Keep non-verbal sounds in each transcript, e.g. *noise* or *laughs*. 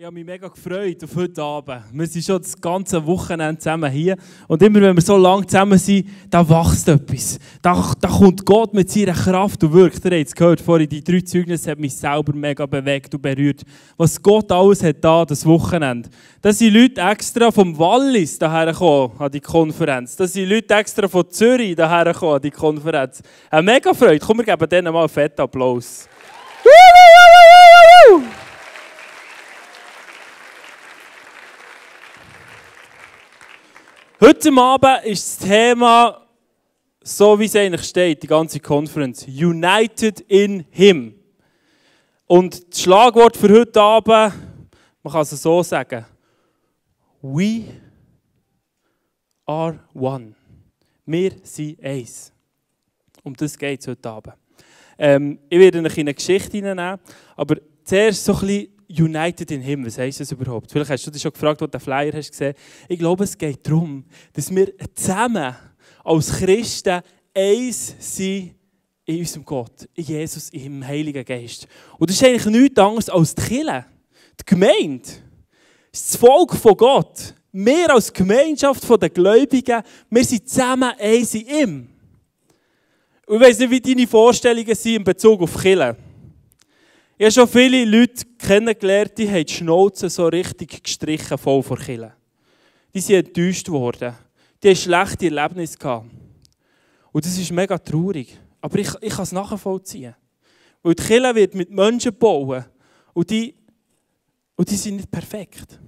Ich habe mich mega gefreut auf heute Abend. Wir sind schon das ganze Wochenende zusammen hier. Und immer wenn wir so lange zusammen sind, da wächst etwas. Da, da kommt Gott mit seiner Kraft und wirkt. Ihr habt es gehört vorhin, die drei Zeugnisse haben mich selber mega bewegt und berührt. Was Gott alles hat da, das Wochenende. Da sind Leute extra vom Wallis daher gekommen an die Konferenz. Da sind Leute extra von Zürich daher gekommen an die Konferenz. Eine mega Freude. Komm, wir geben denen mal einen fetten Applaus. Heute Abend ist das Thema, so wie es eigentlich steht, die ganze Konferenz, United in Him. Und das Schlagwort für heute Abend, man kann es so sagen, We are one. Wir sind eins. Um das geht es heute Abend. Ähm, ich werde euch in eine Geschichte hineinnehmen, aber zuerst so ein bisschen United in Him, was heisst das überhaupt? Vielleicht hast du dich schon gefragt, was du den Flyer hast gesehen. Ich glaube, es geht darum, dass wir zusammen als Christen eins sind in unserem Gott, in Jesus, im Heiligen Geist. Und das ist eigentlich nichts anderes als die Kirche, die Gemeinde. Das Volk von Gott. Wir als Gemeinschaft der Gläubigen, wir sind zusammen eins in ihm. Und ich weiss nicht, wie deine Vorstellungen sind in Bezug auf Kirche. Ich habe schon viele Leute kennengelernt, die haben die Schnauze so richtig gestrichen voll vor Killen. Die sind enttäuscht worden. Die haben schlechte Erlebnisse gehabt. Und das ist mega traurig. Aber ich, ich kann es nachvollziehen. Weil die Kirche wird mit Menschen bauen. Und die, und die sind nicht perfekt.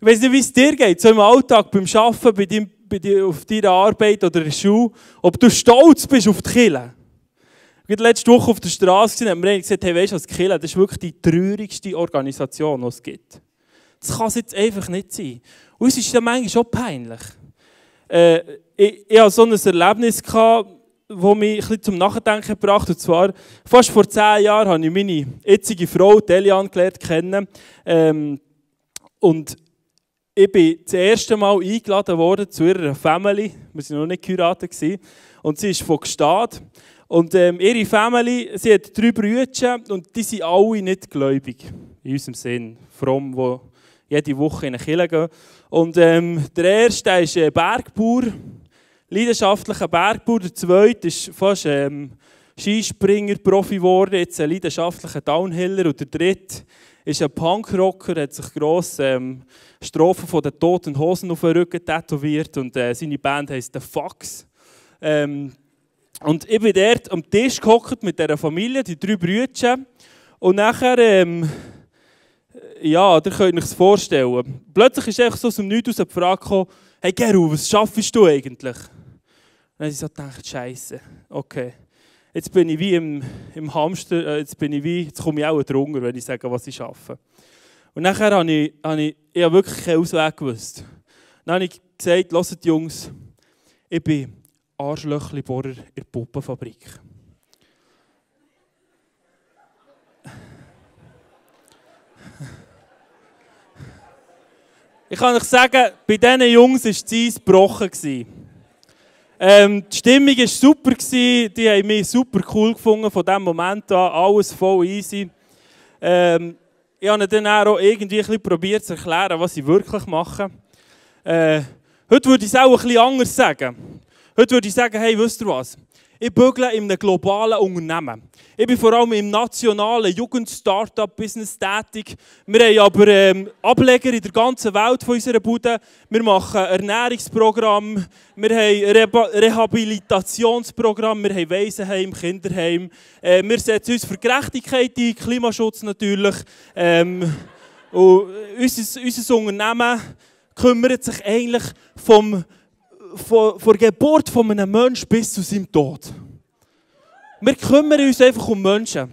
Ich weiß nicht, wie es dir geht, so im Alltag, beim Arbeiten, bei deinem, bei dir, auf deiner Arbeit oder in der Schule, ob du stolz bist auf die Kirche. Gerade letzte Woche auf der Straße haben wir gesagt, hey, weißt du, was Kille, das ist wirklich die traurigste Organisation, die es gibt. Das kann es jetzt einfach nicht sein. Und es ist ja manchmal schon peinlich. Äh, ich, ich hatte so ein Erlebnis, gehabt, das mich ein zum Nachdenken gebracht. Und zwar, fast vor zehn Jahren habe ich meine jetzige Frau, Delian, gelernt kennen. Ähm, und ich bin das erste Mal eingeladen worden zu ihrer Family. Wir waren noch nicht geheiratet. Und sie ist von Gstaad. Und ähm, ihre Familie, sie hat drei Brüder und die sind alle nicht gläubig. In unserem Sinn. Fromm, die jede Woche in eine Kirche gehen. Und ähm, der erste ist ein Bergbauer, leidenschaftlicher Bergbauer. Der zweite ist fast ähm, Skispringer-Profi geworden, jetzt ein leidenschaftlicher Downhiller. Und der dritte ist ein Punkrocker, hat sich gross ähm, Strophen von den toten Hosen auf den Rücken tätowiert. Und äh, seine Band heisst The Fox. Ähm, und ich bin dort am Tisch gehockt mit dieser Familie, die drei Brüder. Und nachher, ähm, ja, ihr könnt euch das vorstellen. Plötzlich ist einfach so aus dem Nichts die Frage gekommen, hey Geru, was schaffst du eigentlich? Und dann habe ich so gedacht, Scheiße, okay. Jetzt bin ich wie im, im Hamster, äh, jetzt bin ich wie, jetzt komme ich auch drunter, wenn ich sage, was ich schaffe. Und nachher habe ich, habe ich, ich habe wirklich keinen Ausweg gewusst. Dann habe ich gesagt, hört Jungs, ich bin Arschlöchli-Bohrer in der Puppenfabrik. Ich kann euch sagen, bei diesen Jungs war die Eis gebrochen. Ähm, die Stimmung war super, die haben mich super cool gefunden von diesem Moment an, alles voll easy. Ähm, ich habe dann auch irgendwie ein probiert zu erklären, was sie wirklich machen. Äh, heute würde ich es auch ein bisschen anders sagen. Heute würde ich sagen, hey, wisst ihr was? Ich bügle in einem globalen Unternehmen. Ich bin vor allem im nationalen Jugend-Startup-Business tätig. Wir haben aber ähm, Ableger in der ganzen Welt von unserer Bude. Wir machen Ernährungsprogramm, wir haben Re Rehabilitationsprogramm, wir haben Waisenheim, Kinderheim. Äh, wir setzen uns für Gerechtigkeit ein, Klimaschutz natürlich. Ähm, und unser, unser Unternehmen kümmert sich eigentlich vom von, von der Geburt von einem Menschen bis zu seinem Tod. Wir kümmern uns einfach um Menschen.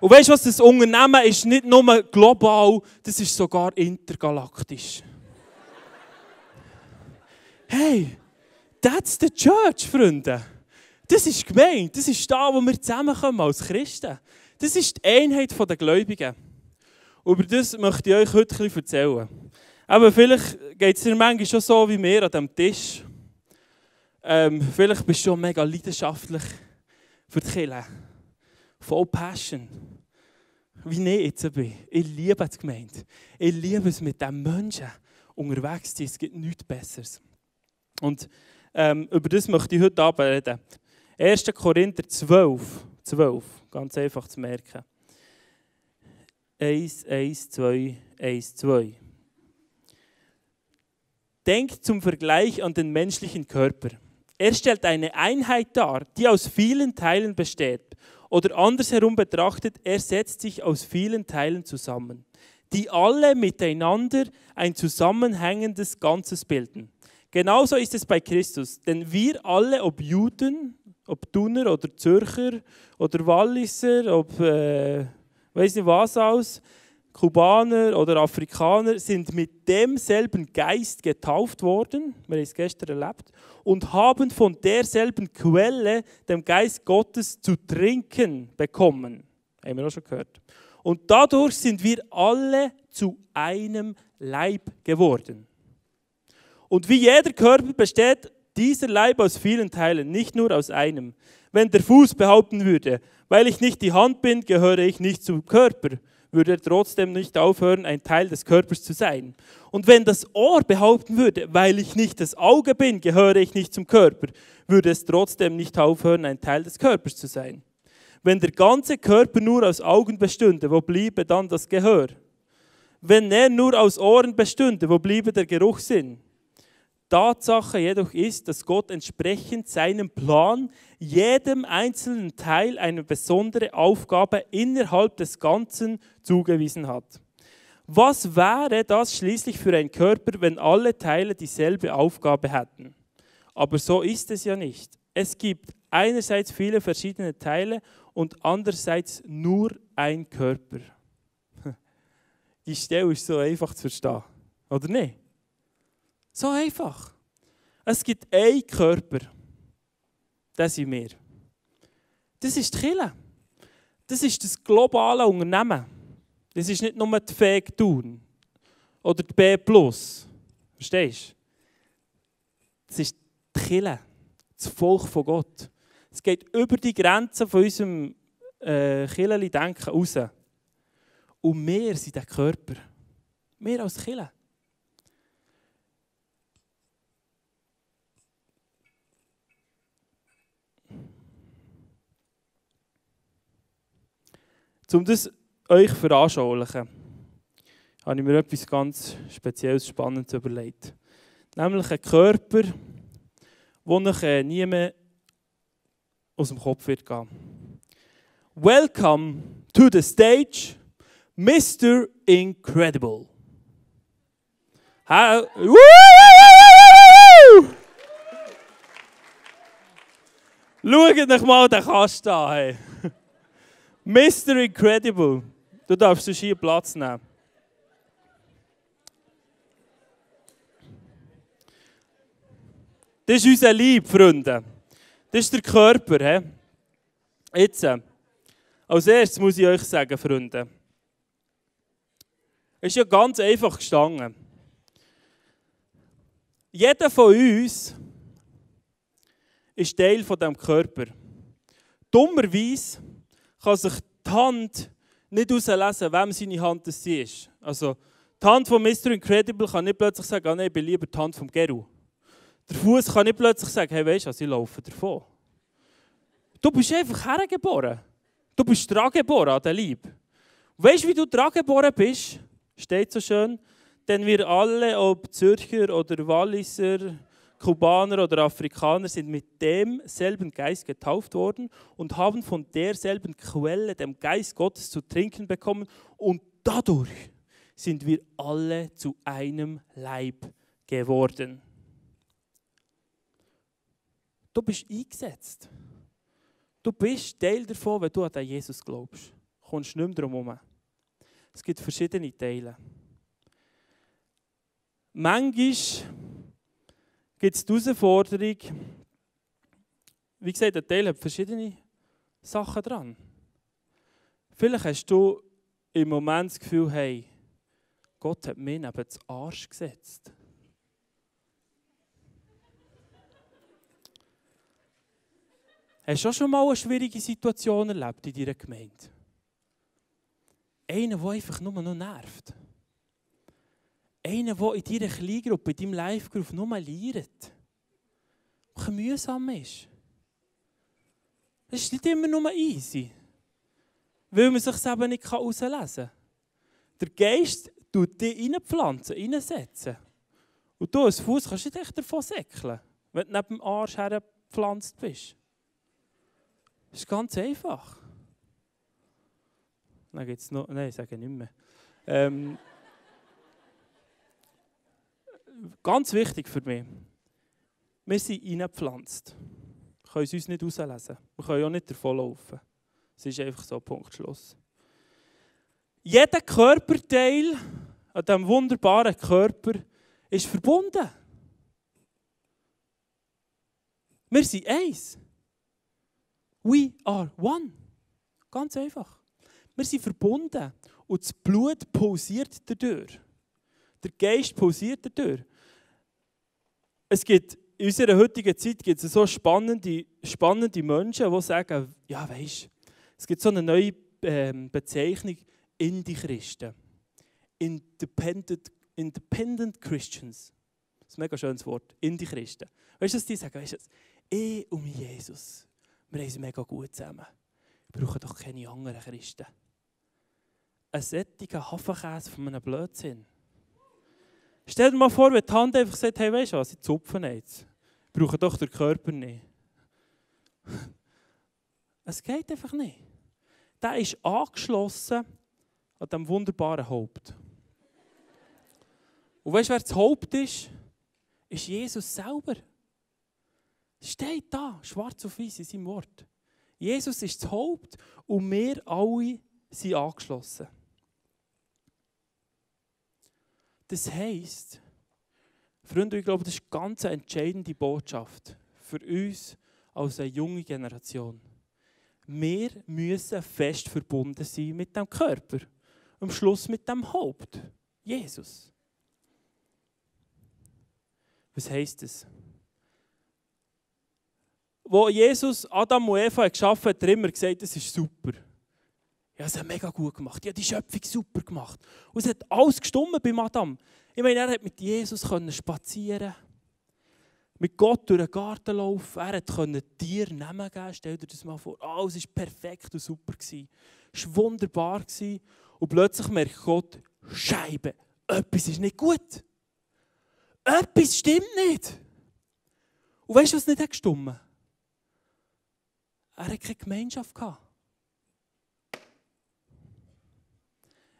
Und weißt du was, das Unternehmen ist nicht nur global, das ist sogar intergalaktisch. Hey, that's the church, Freunde. Das ist gemeint, das ist da, wo wir zusammenkommen als Christen. Das ist die Einheit der Gläubigen. Über das möchte ich euch heute ein bisschen erzählen. Aber vielleicht geht es dir manchmal schon so wie mir an diesem Tisch. Ähm, vielleicht bist du schon mega leidenschaftlich für die Kirche. Voll Passion. wie ich jetzt bin. Ich liebe die Gemeinde. Ich liebe es, mit diesen Menschen unterwegs zu sein. Es gibt nichts Besseres. Und ähm, über das möchte ich heute Abend reden. 1. Korinther 12. 12. Ganz einfach zu merken. 1, 1, 2, 1, 2. Denkt zum Vergleich an den menschlichen Körper. Er stellt eine Einheit dar, die aus vielen Teilen besteht. Oder andersherum betrachtet, er setzt sich aus vielen Teilen zusammen, die alle miteinander ein zusammenhängendes Ganzes bilden. Genauso ist es bei Christus, denn wir alle, ob Juden, ob Thuner oder Zürcher oder Walliser, ob äh, weiß nicht was aus, Kubaner oder Afrikaner sind mit demselben Geist getauft worden, wir haben es gestern erlebt, und haben von derselben Quelle, dem Geist Gottes, zu trinken bekommen. Haben wir auch schon gehört. Und dadurch sind wir alle zu einem Leib geworden. Und wie jeder Körper besteht dieser Leib aus vielen Teilen, nicht nur aus einem. Wenn der Fuß behaupten würde, weil ich nicht die Hand bin, gehöre ich nicht zum Körper, würde er trotzdem nicht aufhören, ein Teil des Körpers zu sein. Und wenn das Ohr behaupten würde, weil ich nicht das Auge bin, gehöre ich nicht zum Körper, würde es trotzdem nicht aufhören, ein Teil des Körpers zu sein. Wenn der ganze Körper nur aus Augen bestünde, wo bliebe dann das Gehör? Wenn er nur aus Ohren bestünde, wo bliebe der Geruchssinn? Tatsache jedoch ist, dass Gott entsprechend seinem Plan jedem einzelnen Teil eine besondere Aufgabe innerhalb des Ganzen zugewiesen hat. Was wäre das schließlich für ein Körper, wenn alle Teile dieselbe Aufgabe hätten? Aber so ist es ja nicht. Es gibt einerseits viele verschiedene Teile und andererseits nur ein Körper. *laughs* Die Stelle ist so einfach zu verstehen, oder nicht? So einfach. Es gibt einen Körper. Das sind wir. Das ist die Kirche. Das ist das globale Unternehmen. Das ist nicht nur die Fähig tun oder die B. Verstehst du? Das ist die Kirche, das Volk von Gott. Es geht über die Grenzen von unserem äh, Kirchli-Denken raus. Und wir sind der Körper. Wir als Kirche. Um das euch veranschaulichen, habe ich mir etwas ganz Spezielles, Spannendes überlegt. Nämlich einen Körper, der euch äh, nie mehr aus dem Kopf wird gehen. Welcome to the stage, Mr. Incredible. Ha Schaut euch mal den Kasten an. Hey. Mr. Incredible. Du darfst hier Platz nehmen. Das ist unser Lieb, Freunde. Das ist der Körper. He? Jetzt, äh, als erstes muss ich euch sagen, Freunde. Es ist ja ganz einfach gestanden. Jeder von uns ist Teil von diesem Körper. Dummerweise kann sich die Hand nicht herauslesen, wem seine Hand das ist. Also, die Hand von Mr. Incredible kann nicht plötzlich sagen, oh nein, ich bin lieber die Hand von Geru. Der Fuß kann nicht plötzlich sagen, hey, weißt du, also ich laufe davon. Du bist einfach hergeboren. Du bist dran geboren an der Liebe. Weißt du, wie du dran geboren bist? Steht so schön. Denn wir alle, ob Zürcher oder Walliser, Kubaner oder Afrikaner sind mit demselben Geist getauft worden und haben von derselben Quelle, dem Geist Gottes, zu trinken bekommen. Und dadurch sind wir alle zu einem Leib geworden. Du bist eingesetzt. Du bist Teil davon, wenn du an Jesus glaubst. Du kommst nicht mehr drum herum. Es gibt verschiedene Teile. Manchmal gibt es die Herausforderung, wie gesagt, der Teil hat verschiedene Sachen dran. Vielleicht hast du im Moment das Gefühl, hey, Gott hat mich neben den Arsch gesetzt. Hast du schon mal eine schwierige Situation erlebt in deiner Gemeinde? Einer, der einfach nur noch nervt. Einer, der in deiner Kleingruppe, in deinem Live-Group nur lernt. Der mühsam ist. Das ist nicht immer nur easy. Weil man sich es eben nicht herauslesen kann. Der Geist tut dich reinpflanzen, reinsetzen. Und du als Fuß kannst nicht echt davon säckeln, wenn du neben dem Arsch hergepflanzt bist. Das ist ganz einfach. Dann gibt es noch. Nein, ich sage nicht mehr. Ähm, ganz wichtig für mich. Wir sind reingepflanzt. Wir können es uns nicht auslesen. Wir können auch nicht davonlaufen. Es ist einfach so, Punkt, Schluss. Jeder Körperteil an diesem wunderbaren Körper ist verbunden. Wir sind eins. We are one. Ganz einfach. Wir sind verbunden und das Blut pulsiert dadurch. Der Geist pulsiert dadurch. Es gibt in unserer heutigen Zeit gibt es so spannende, spannende Menschen, die sagen, ja weisst, es gibt so eine neue ähm, Bezeichnung, Indie-Christen. Independent, Independent Christians. Das ist ein mega schönes Wort. Indie-Christen. Weißt du, was die sagen? Weißt du, ich und Jesus, wir haben mega gut zusammen. Wir brauchen doch keine anderen Christen. Ein sättiger Hafenkäse von einem Blödsinn. Stell dir mal vor, wenn die Hand einfach sagt, hey, weißt du was, ich zupfe jetzt. Brauche doch den Körper nicht. *laughs* Es geht einfach nicht. Der ist angeschlossen an diesem wunderbaren Haupt. Und weißt du, wer das Haupt ist? Ist Jesus selber. Steht da, schwarz auf weiß in seinem Wort. Jesus ist das Haupt und wir alle sind angeschlossen. Das heisst, Freunde, ich glaube, das ist eine ganz entscheidende Botschaft für uns als eine junge Generation. Wir müssen fest verbunden sein mit dem Körper. Am Schluss mit dem Haupt, Jesus. Was heisst das? Wo Jesus Adam und Eva geschaffen hat, hat er immer gesagt, das ist super. Ja, es hat mega gut gemacht. Ja, die Schöpfung super gemacht. Und es hat alles gestummt bei Adam. Ich meine, er hat mit Jesus spazieren mit Gott durch den Garten laufen. Er konnte Tiere geben. Stell dir das mal vor. Alles war perfekt und super. Es war wunderbar. Und plötzlich merkt Gott, Scheibe, etwas ist nicht gut. Etwas stimmt nicht. Und weißt du, was nicht gestimmt hat? Er hatte keine Gemeinschaft. Gehabt.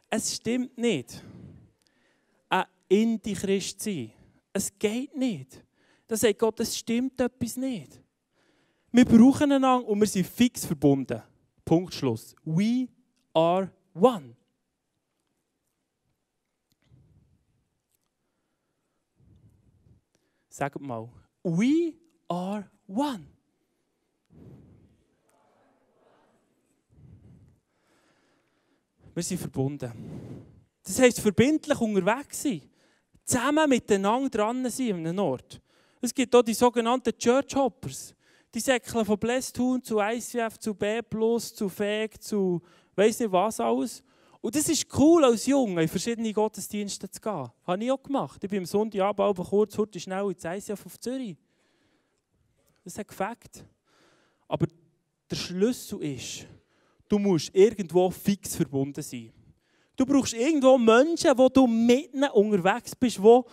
Es stimmt nicht, ein Indie-Christ zu sein. Es geht nicht. Da sagt Gott, es stimmt etwas nicht. Wir brauchen einander und wir sind fix verbunden. Punkt Schluss. We are one. Sagt mal, we are one. Wir sind verbunden. Das heisst, verbindlich unterwegs sein. Zusammen miteinander dran sein an einem Ort. Es gibt auch die sogenannten Church Hoppers. Die säckeln von Blästhuhn zu ICF, zu B, zu FEG, zu weiss nicht was alles. Und das ist cool als Junge, in verschiedene Gottesdienste zu gehen. Das habe ich auch gemacht. Ich bin am Sonntagabend kurz, kurz schnell ins ICF auf Zürich. Das hat gefällt. Aber der Schlüssel ist, du musst irgendwo fix verbunden sein. Du brauchst irgendwo Menschen, wo du mitten unterwegs bist, wo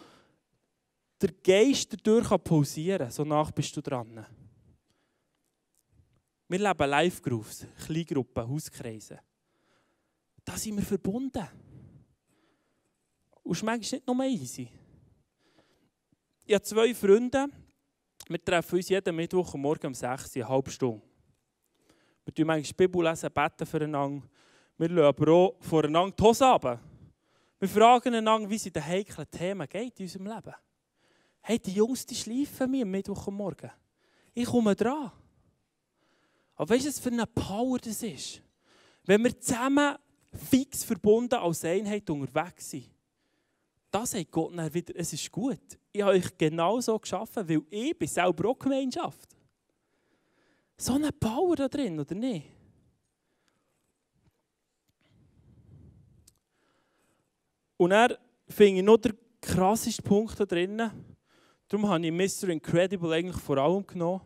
der Geist dadurch pausieren kann. So nach bist du dran. Wir leben Live-Grooves, Kleingruppen, Hauskreise. Da sind wir verbunden. Und es ist manchmal nicht nur easy. Ich habe zwei Freunde. Wir treffen uns jeden Mittwoch am Morgen um 6 Uhr, eine halbe Stunde. Wir tun manchmal die Bibel lesen, beten füreinander. Wir lassen aber auch voreinander die Hose runter. Wir fragen einander, wie es in den heiklen Themen geht in unserem Leben. Hey, die Jungs, die schleifen mir am Mittwoch am Morgen. Ich komme dran. Aber weißt du, was für eine Power das ist? Wenn wir zusammen fix verbunden als Einheit unterwegs sind, das sagt Gott dann wieder, es ist gut. Ich habe euch genau so geschaffen, weil ich bin selber auch Gemeinschaft. So eine Power da drin, oder nicht? Und er finde ich noch den krasseste Punkt da drinnen. Darum habe ich Mr. Incredible eigentlich vor allem genommen.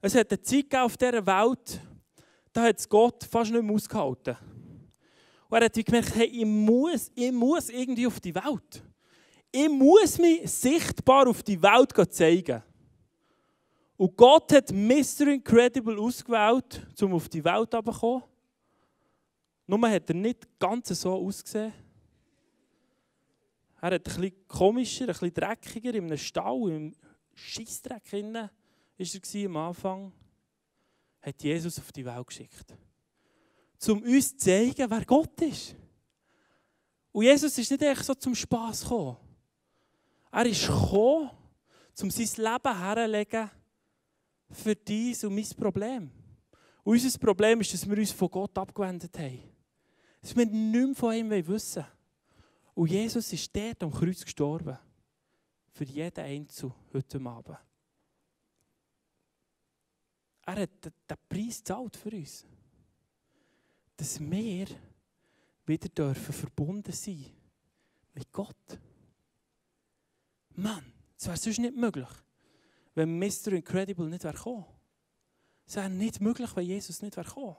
Es hat eine Zeit auf dieser Welt, da hat es Gott fast nicht mehr ausgehalten. Und er hat gemerkt, hey, ich muss, ich muss irgendwie auf die Welt. Ich muss mich sichtbar auf die Welt zeigen. Und Gott hat Mr. Incredible ausgewählt, um auf die Welt zu kommen. Nur hat er nicht ganz so ausgesehen. Er hat ein bisschen komischer, ein bisschen dreckiger, in einem Stall, im Scheissdreck war er am Anfang. Hat Jesus auf die Welt geschickt. Um uns zu zeigen, wer Gott ist. Und Jesus ist nicht echt so zum Spass gekommen. Er ist gekommen, um sein Leben herzulegen für dies und mein Problem. Und unser Problem ist, dass wir uns von Gott abgewendet haben. Dass wir nicht mehr von ihm wissen wollen. Und Jesus ist dort am Kreuz gestorben. Für jeden Einzelnen heute Abend. Er hat den Preis gezahlt für uns. Dass wir wieder dürfen verbunden sein mit Gott. Mann, das wäre sonst nicht möglich, wenn Mr. Incredible nicht wäre gekommen. Es wäre nicht möglich, wenn Jesus nicht wäre gekommen.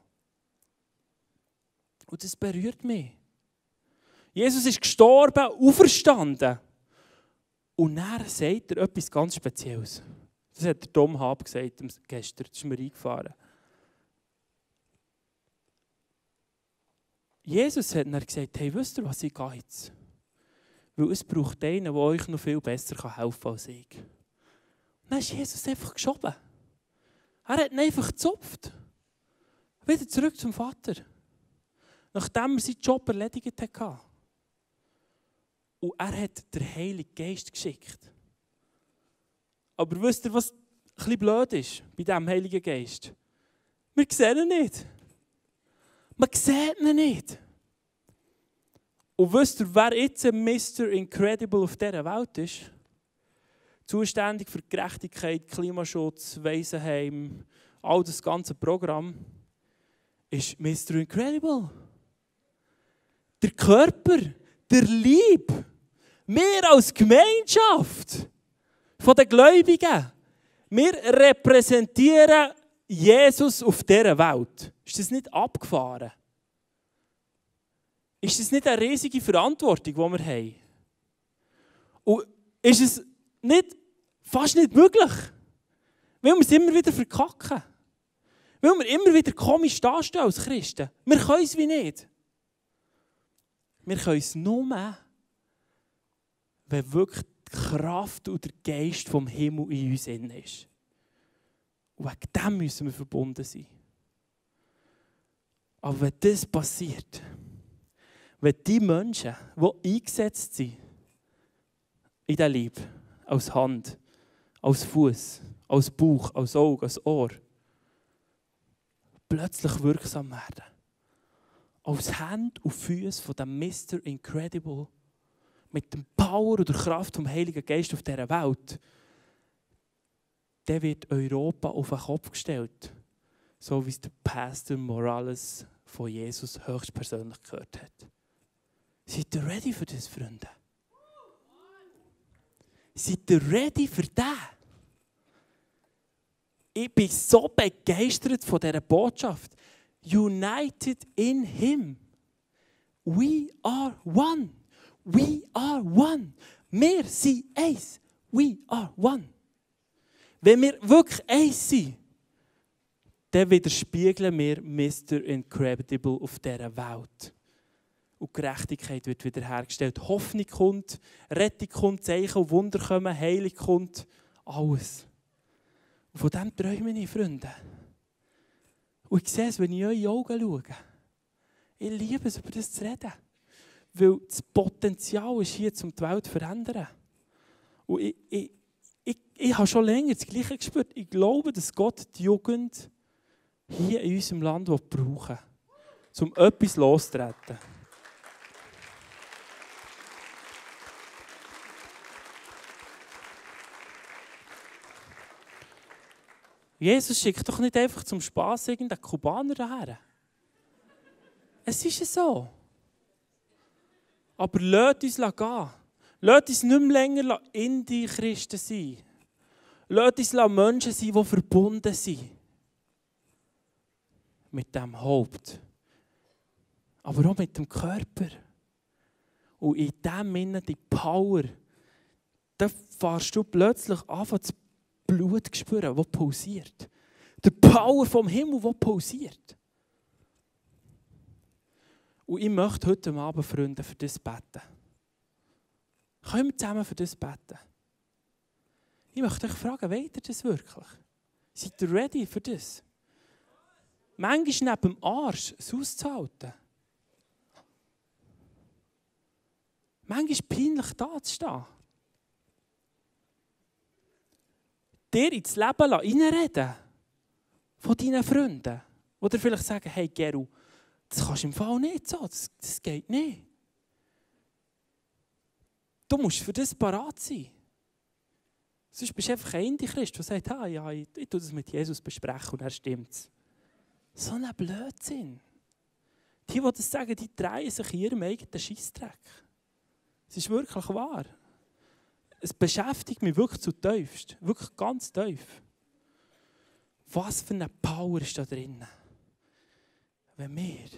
Und das berührt mich. Jesus ist gestorben, auferstanden. Und dann sagt er etwas ganz Spezielles. Das hat der Tom Hab gesagt gestern, das ist mir eingefahren. Jesus hat dann gesagt, hey, wisst ihr, was ich gehe jetzt? Weil es braucht einen, der euch noch viel besser helfen kann als ich. Dann ist Jesus einfach geschoben. Er hat ihn einfach gezupft. Wieder zurück zum Vater. Nachdem er seinen Job erledigt hatte. Und er hat den Heiligen Geist geschickt. Aber wisst ihr, was ein blöd ist bei diesem Heiligen Geist? Wir sehen ihn nicht. Man sieht ihn nicht. Und wisst ihr, wer jetzt ein Mr. Incredible auf dieser Welt ist? Zuständig für Gerechtigkeit, Klimaschutz, Waisenheim, all das ganze Programm, ist Mr. Incredible. Der Körper der Lieb. Wir als Gemeinschaft von den Gläubigen, wir repräsentieren Jesus auf dieser Welt. Ist das nicht abgefahren? Ist das nicht eine riesige Verantwortung, die wir haben? Und ist es nicht, fast nicht möglich? Weil wir es immer wieder verkacken. Weil wir immer wieder komisch dastehen als Christen. Wir können es wie nicht. Wir können es nur, wenn wirklich die Kraft und der Geist vom Himmel in uns ist. Und wegen dem müssen wir verbunden sein. Aber wenn das passiert, wenn die Menschen, die eingesetzt sind, in der Liebe, als Hand, als Fuß, als Bauch, als Auge, als Ohr, plötzlich wirksam werden, als Hand und Füße von dem Mr. Incredible mit dem Power oder Kraft vom Heiligen Geist auf dieser Welt, der wird Europa auf den Kopf gestellt, so wie es der Pastor Morales von Jesus höchstpersönlich gehört hat. Seid ihr ready für das, Freunde? Seid ihr ready für das? Ich bin so begeistert von dieser Botschaft united in Him. We are one. We are one. Wir sind eins. We are one. Wenn wir wirklich eins sind, dann widerspiegeln wir Mr. Incredible auf dieser Welt. Und Gerechtigkeit wird wiederhergestellt. Hoffnung kommt, Rettung kommt, Zeichen und Wunder kommen, Heilung kommt, alles. Und von dem träume ich, Freunde. Und ich sehe es, wenn ich in eure Augen schaue. Ich liebe es, über das zu reden. Weil das Potenzial ist hier, um die Welt zu verändern. Und ich, ich, ich, ich habe schon länger das Gleiche gespürt. Ich glaube, dass Gott die Jugend hier in unserem Land brauchen will, um etwas loszutreten. Jesus schickt doch nicht einfach zum Spaß irgendeinen Kubaner daher. Es ist so. Aber lasst uns gehen. Lasst uns nicht mehr länger in die Christen sein. Lasst uns Menschen sein, die verbunden sind. Mit dem Haupt. Aber auch mit dem Körper. Und in dem Sinne die Power. Da fährst du plötzlich an, das Blut zu spüren, das pulsiert. Die Power vom Himmel, die pulsiert. Und ich möchte heute Abend, Freunde, für das beten. Können wir zusammen für das beten? Ich möchte euch fragen, wollt ihr das wirklich? Seid ihr ready für das? Manchmal neben dem Arsch es auszuhalten. Manchmal peinlich da zu stehen. Dir ins Leben reinreden von deinen Freunden. Oder vielleicht sagen, hey Geru, das kannst du im Fall nicht so, das, das geht nicht. Du musst für das parat sein. Sonst bist du einfach ein Indie-Christ, der sagt, ah, ja, ich, ich tue das mit Jesus besprechen und er stimmt So ein Blödsinn. Die, die das sagen, die drehen sich in ihrem eigenen Scheissdreck. Es ist wirklich wahr. Es beschäftigt mich wirklich zu tiefst. Wirklich ganz tief. Was für eine Power ist da drin? Wenn wir